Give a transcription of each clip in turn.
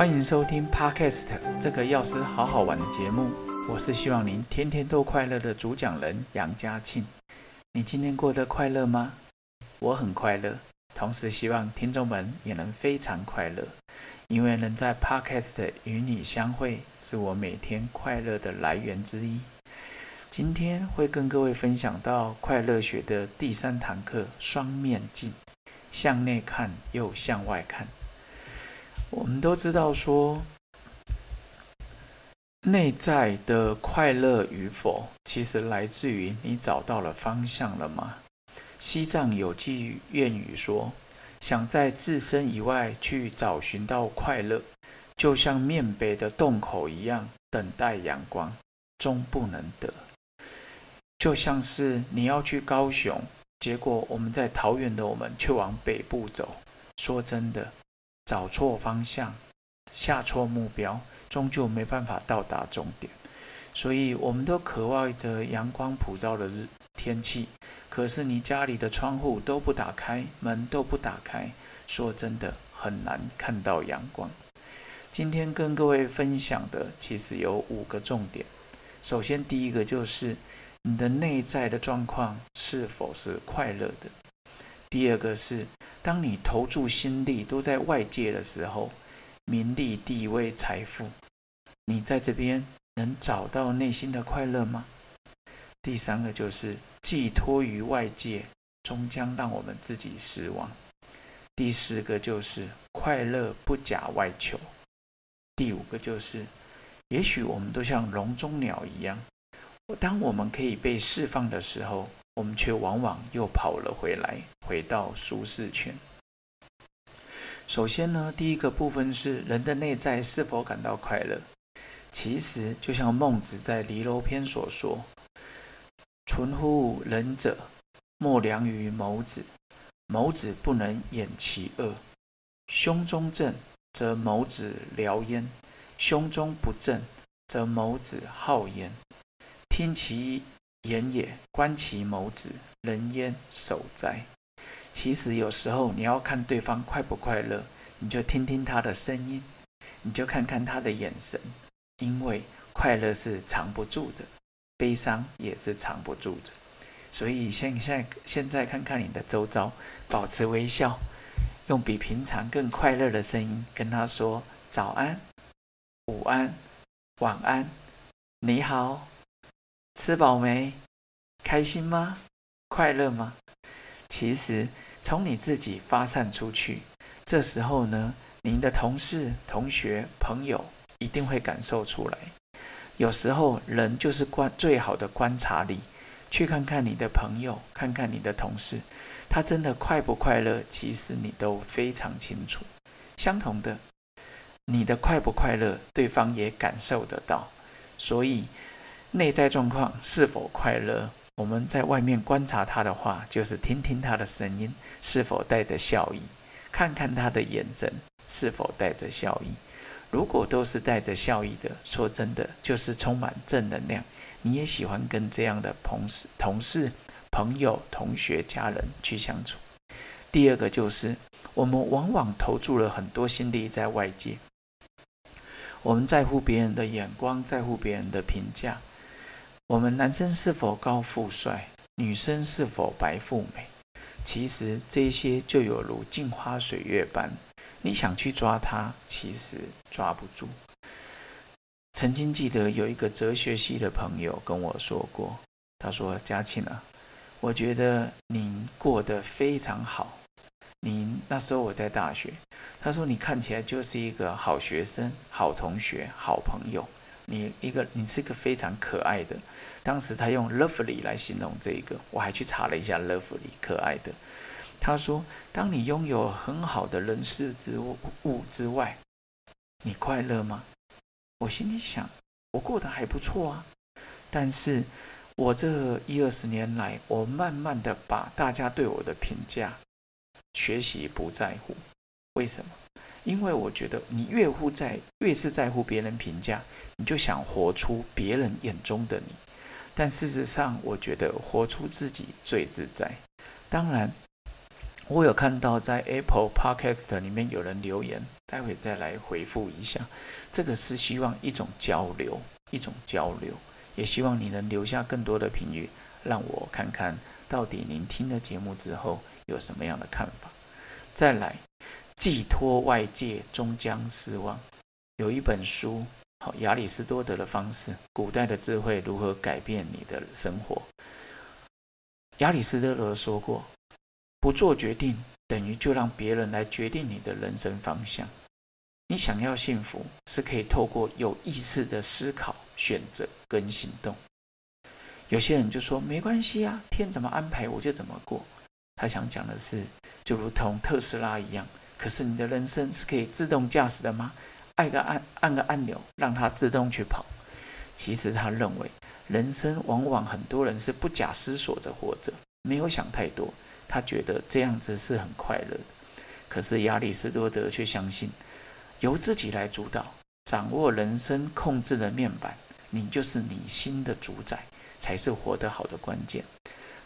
欢迎收听 Podcast 这个药师好好玩的节目。我是希望您天天都快乐的主讲人杨家庆。你今天过得快乐吗？我很快乐，同时希望听众们也能非常快乐，因为能在 Podcast 与你相会，是我每天快乐的来源之一。今天会跟各位分享到快乐学的第三堂课——双面镜，向内看又向外看。我们都知道说，内在的快乐与否，其实来自于你找到了方向了吗？西藏有句谚语说：“想在自身以外去找寻到快乐，就像面北的洞口一样，等待阳光，终不能得。”就像是你要去高雄，结果我们在桃园的我们却往北部走。说真的。找错方向，下错目标，终究没办法到达终点。所以，我们都渴望着阳光普照的日天气。可是，你家里的窗户都不打开，门都不打开，说真的，很难看到阳光。今天跟各位分享的，其实有五个重点。首先，第一个就是你的内在的状况是否是快乐的。第二个是，当你投注心力都在外界的时候，名利、地位、财富，你在这边能找到内心的快乐吗？第三个就是寄托于外界，终将让我们自己失望。第四个就是快乐不假外求。第五个就是，也许我们都像笼中鸟一样，当我们可以被释放的时候。我们却往往又跑了回来，回到舒适圈。首先呢，第一个部分是人的内在是否感到快乐。其实就像孟子在《离娄篇》所说：“存乎仁者，莫良于谋子。谋子不能掩其恶。胸中正，则谋子燎焉；胸中不正，则谋子好焉。听其。”言也，观其眸子，人焉守哉？其实有时候你要看对方快不快乐，你就听听他的声音，你就看看他的眼神，因为快乐是藏不住的，悲伤也是藏不住的。所以现现现在看看你的周遭，保持微笑，用比平常更快乐的声音跟他说早安、午安、晚安、你好。吃饱没？开心吗？快乐吗？其实从你自己发散出去，这时候呢，您的同事、同学、朋友一定会感受出来。有时候人就是观最好的观察力，去看看你的朋友，看看你的同事，他真的快不快乐？其实你都非常清楚。相同的，你的快不快乐，对方也感受得到。所以。内在状况是否快乐？我们在外面观察他的话，就是听听他的声音是否带着笑意，看看他的眼神是否带着笑意。如果都是带着笑意的，说真的，就是充满正能量。你也喜欢跟这样的同事、同事、朋友、同学、家人去相处。第二个就是，我们往往投注了很多心力在外界，我们在乎别人的眼光，在乎别人的评价。我们男生是否高富帅，女生是否白富美？其实这些就有如镜花水月般，你想去抓它，其实抓不住。曾经记得有一个哲学系的朋友跟我说过，他说：“嘉庆啊，我觉得您过得非常好。您那时候我在大学，他说你看起来就是一个好学生、好同学、好朋友。”你一个，你是一个非常可爱的。当时他用 lovely 来形容这一个，我还去查了一下 lovely 可爱的。他说，当你拥有很好的人事之物之外，你快乐吗？我心里想，我过得还不错啊。但是，我这一二十年来，我慢慢的把大家对我的评价学习不在乎。为什么？因为我觉得你越乎在越是在乎别人评价，你就想活出别人眼中的你。但事实上，我觉得活出自己最自在。当然，我有看到在 Apple Podcast 里面有人留言，待会再来回复一下。这个是希望一种交流，一种交流，也希望你能留下更多的评语，让我看看到底您听了节目之后有什么样的看法。再来，寄托外界终将失望。有一本书，好，亚里士多德的方式，古代的智慧如何改变你的生活。亚里士多德说过，不做决定等于就让别人来决定你的人生方向。你想要幸福，是可以透过有意识的思考、选择跟行动。有些人就说没关系啊，天怎么安排我就怎么过。他想讲的是，就如同特斯拉一样。可是你的人生是可以自动驾驶的吗？按个按按个按钮，让它自动去跑。其实他认为。人生往往很多人是不假思索的活着，没有想太多。他觉得这样子是很快乐的。可是亚里士多德却相信，由自己来主导，掌握人生控制的面板，你就是你心的主宰，才是活得好的关键。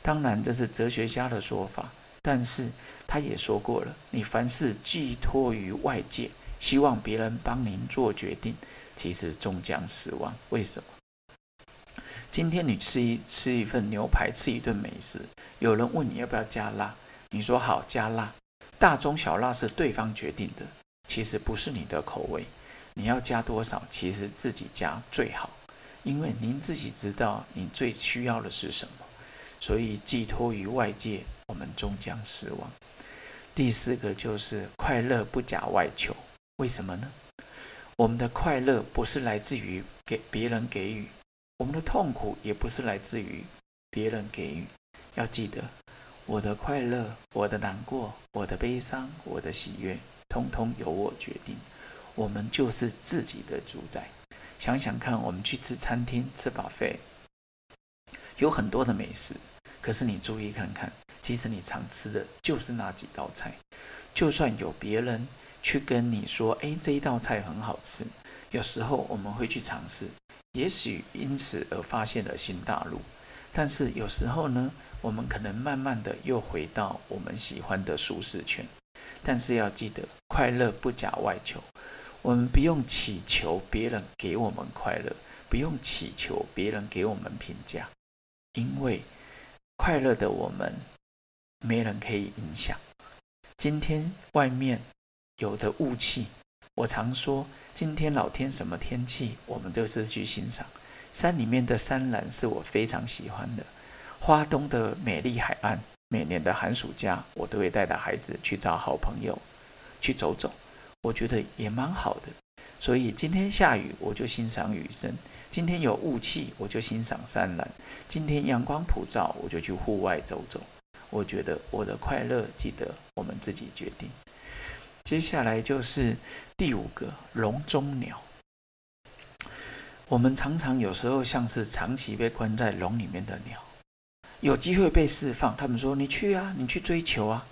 当然，这是哲学家的说法，但是他也说过了：你凡事寄托于外界，希望别人帮您做决定，其实终将失望。为什么？今天你吃一吃一份牛排，吃一顿美食，有人问你要不要加辣，你说好加辣，大中小辣是对方决定的，其实不是你的口味，你要加多少，其实自己加最好，因为您自己知道你最需要的是什么，所以寄托于外界，我们终将失望。第四个就是快乐不假外求，为什么呢？我们的快乐不是来自于给别人给予。我们的痛苦也不是来自于别人给予，要记得，我的快乐、我的难过、我的悲伤、我的喜悦，通通由我决定。我们就是自己的主宰。想想看，我们去吃餐厅吃饱费，有很多的美食，可是你注意看看，其实你常吃的就是那几道菜。就算有别人去跟你说：“哎，这一道菜很好吃。”有时候我们会去尝试。也许因此而发现了新大陆，但是有时候呢，我们可能慢慢的又回到我们喜欢的舒适圈。但是要记得，快乐不假外求，我们不用祈求别人给我们快乐，不用祈求别人给我们评价，因为快乐的我们没人可以影响。今天外面有的雾气。我常说，今天老天什么天气，我们都是去欣赏。山里面的山岚是我非常喜欢的，花东的美丽海岸，每年的寒暑假，我都会带着孩子去找好朋友去走走，我觉得也蛮好的。所以今天下雨，我就欣赏雨声；今天有雾气，我就欣赏山岚；今天阳光普照，我就去户外走走。我觉得我的快乐，记得我们自己决定。接下来就是第五个笼中鸟。我们常常有时候像是长期被关在笼里面的鸟，有机会被释放，他们说你去啊，你去追求啊。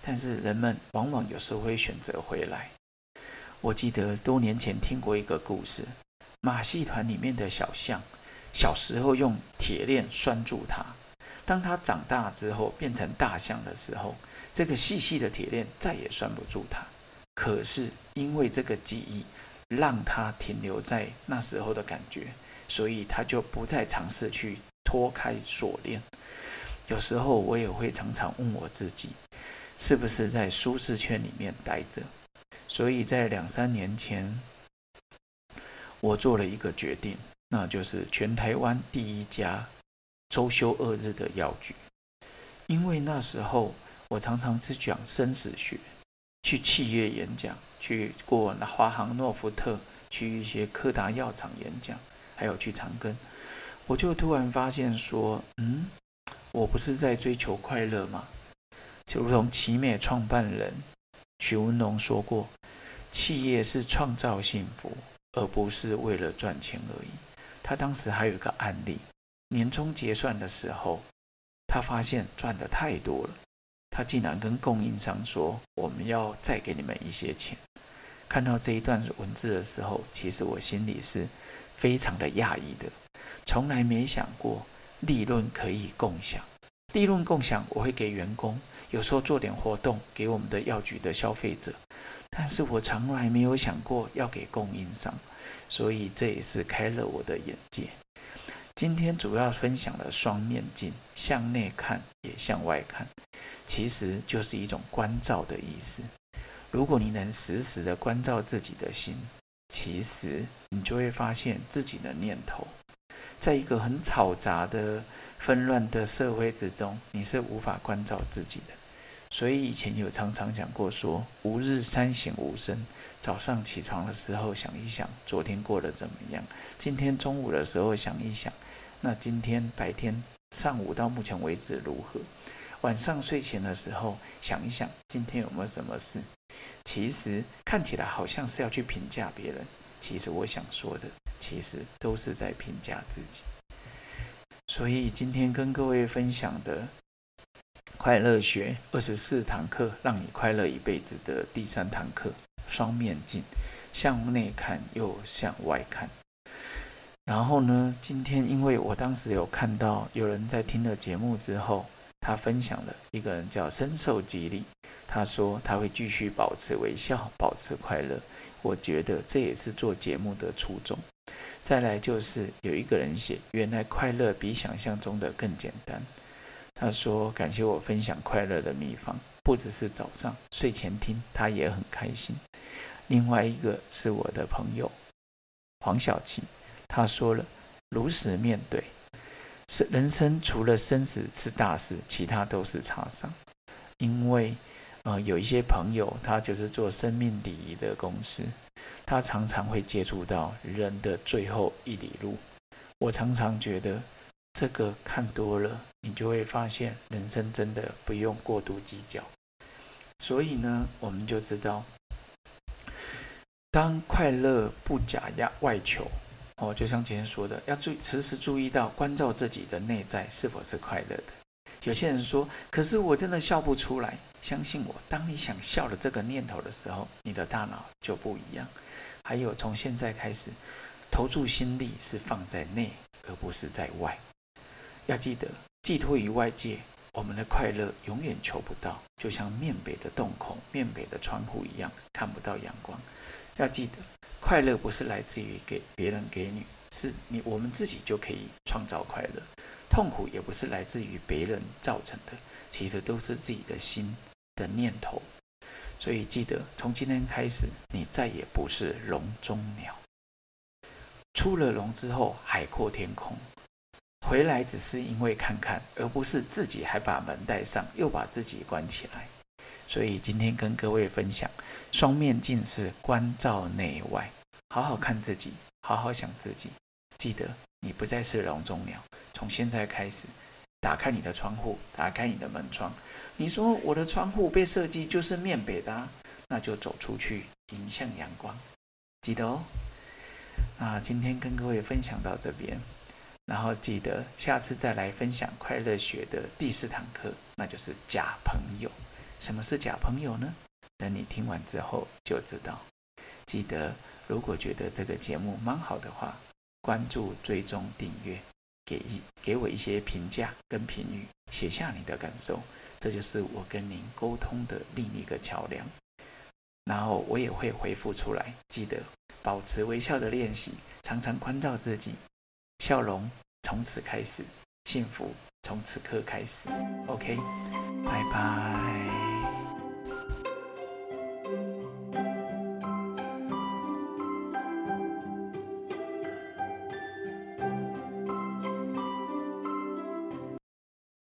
但是人们往往有时候会选择回来。我记得多年前听过一个故事，马戏团里面的小象，小时候用铁链拴住它，当它长大之后变成大象的时候，这个细细的铁链再也拴不住它。可是因为这个记忆让它停留在那时候的感觉，所以它就不再尝试去脱开锁链。有时候我也会常常问我自己，是不是在舒适圈里面待着？所以在两三年前，我做了一个决定，那就是全台湾第一家周休二日的药局。因为那时候我常常只讲生死学。去企业演讲，去过那华航、诺福特，去一些柯达药厂演讲，还有去长庚，我就突然发现说，嗯，我不是在追求快乐吗？就如同奇美创办人许文龙说过，企业是创造幸福，而不是为了赚钱而已。他当时还有一个案例，年终结算的时候，他发现赚的太多了。他竟然跟供应商说：“我们要再给你们一些钱。”看到这一段文字的时候，其实我心里是非常的讶异的。从来没想过利润可以共享，利润共享我会给员工，有时候做点活动给我们的药局的消费者。但是我从来没有想过要给供应商，所以这也是开了我的眼界。今天主要分享了双面镜，向内看也向外看，其实就是一种关照的意思。如果你能时时的关照自己的心，其实你就会发现自己的念头，在一个很嘈杂的、纷乱的社会之中，你是无法关照自己的。所以以前有常常讲过，说吾日三省吾身。早上起床的时候想一想，昨天过得怎么样？今天中午的时候想一想，那今天白天上午到目前为止如何？晚上睡前的时候想一想，今天有没有什么事？其实看起来好像是要去评价别人，其实我想说的，其实都是在评价自己。所以今天跟各位分享的。快乐学二十四堂课，让你快乐一辈子的第三堂课——双面镜，向内看又向外看。然后呢，今天因为我当时有看到有人在听了节目之后，他分享了一个人叫深受激励，他说他会继续保持微笑，保持快乐。我觉得这也是做节目的初衷。再来就是有一个人写，原来快乐比想象中的更简单。他说：“感谢我分享快乐的秘方，不只是早上睡前听，他也很开心。另外一个是我的朋友黄小琪，他说了：如实面对，是人生除了生死是大事，其他都是擦伤。因为，呃，有一些朋友他就是做生命礼仪的公司，他常常会接触到人的最后一里路。我常常觉得。”这个看多了，你就会发现人生真的不用过度计较。所以呢，我们就知道，当快乐不假压外求，哦，就像今天说的，要注时时注意到关照自己的内在是否是快乐的。有些人说，可是我真的笑不出来。相信我，当你想笑的这个念头的时候，你的大脑就不一样。还有，从现在开始，投注心力是放在内，而不是在外。要记得，寄托于外界，我们的快乐永远求不到，就像面北的洞口、面北的窗户一样，看不到阳光。要记得，快乐不是来自于给别人给你，是你我们自己就可以创造快乐。痛苦也不是来自于别人造成的，其实都是自己的心的念头。所以记得，从今天开始，你再也不是笼中鸟。出了笼之后，海阔天空。回来只是因为看看，而不是自己还把门带上，又把自己关起来。所以今天跟各位分享，双面镜是关照内外，好好看自己，好好想自己。记得你不再是笼中鸟，从现在开始，打开你的窗户，打开你的门窗。你说我的窗户被设计就是面北的，那就走出去，迎向阳光。记得哦。那今天跟各位分享到这边。然后记得下次再来分享快乐学的第四堂课，那就是假朋友。什么是假朋友呢？等你听完之后就知道。记得如果觉得这个节目蛮好的话，关注、追踪、订阅，给一给我一些评价跟评语，写下你的感受，这就是我跟您沟通的另一个桥梁。然后我也会回复出来。记得保持微笑的练习，常常关照自己。笑容从此开始，幸福从此刻开始。OK，拜拜。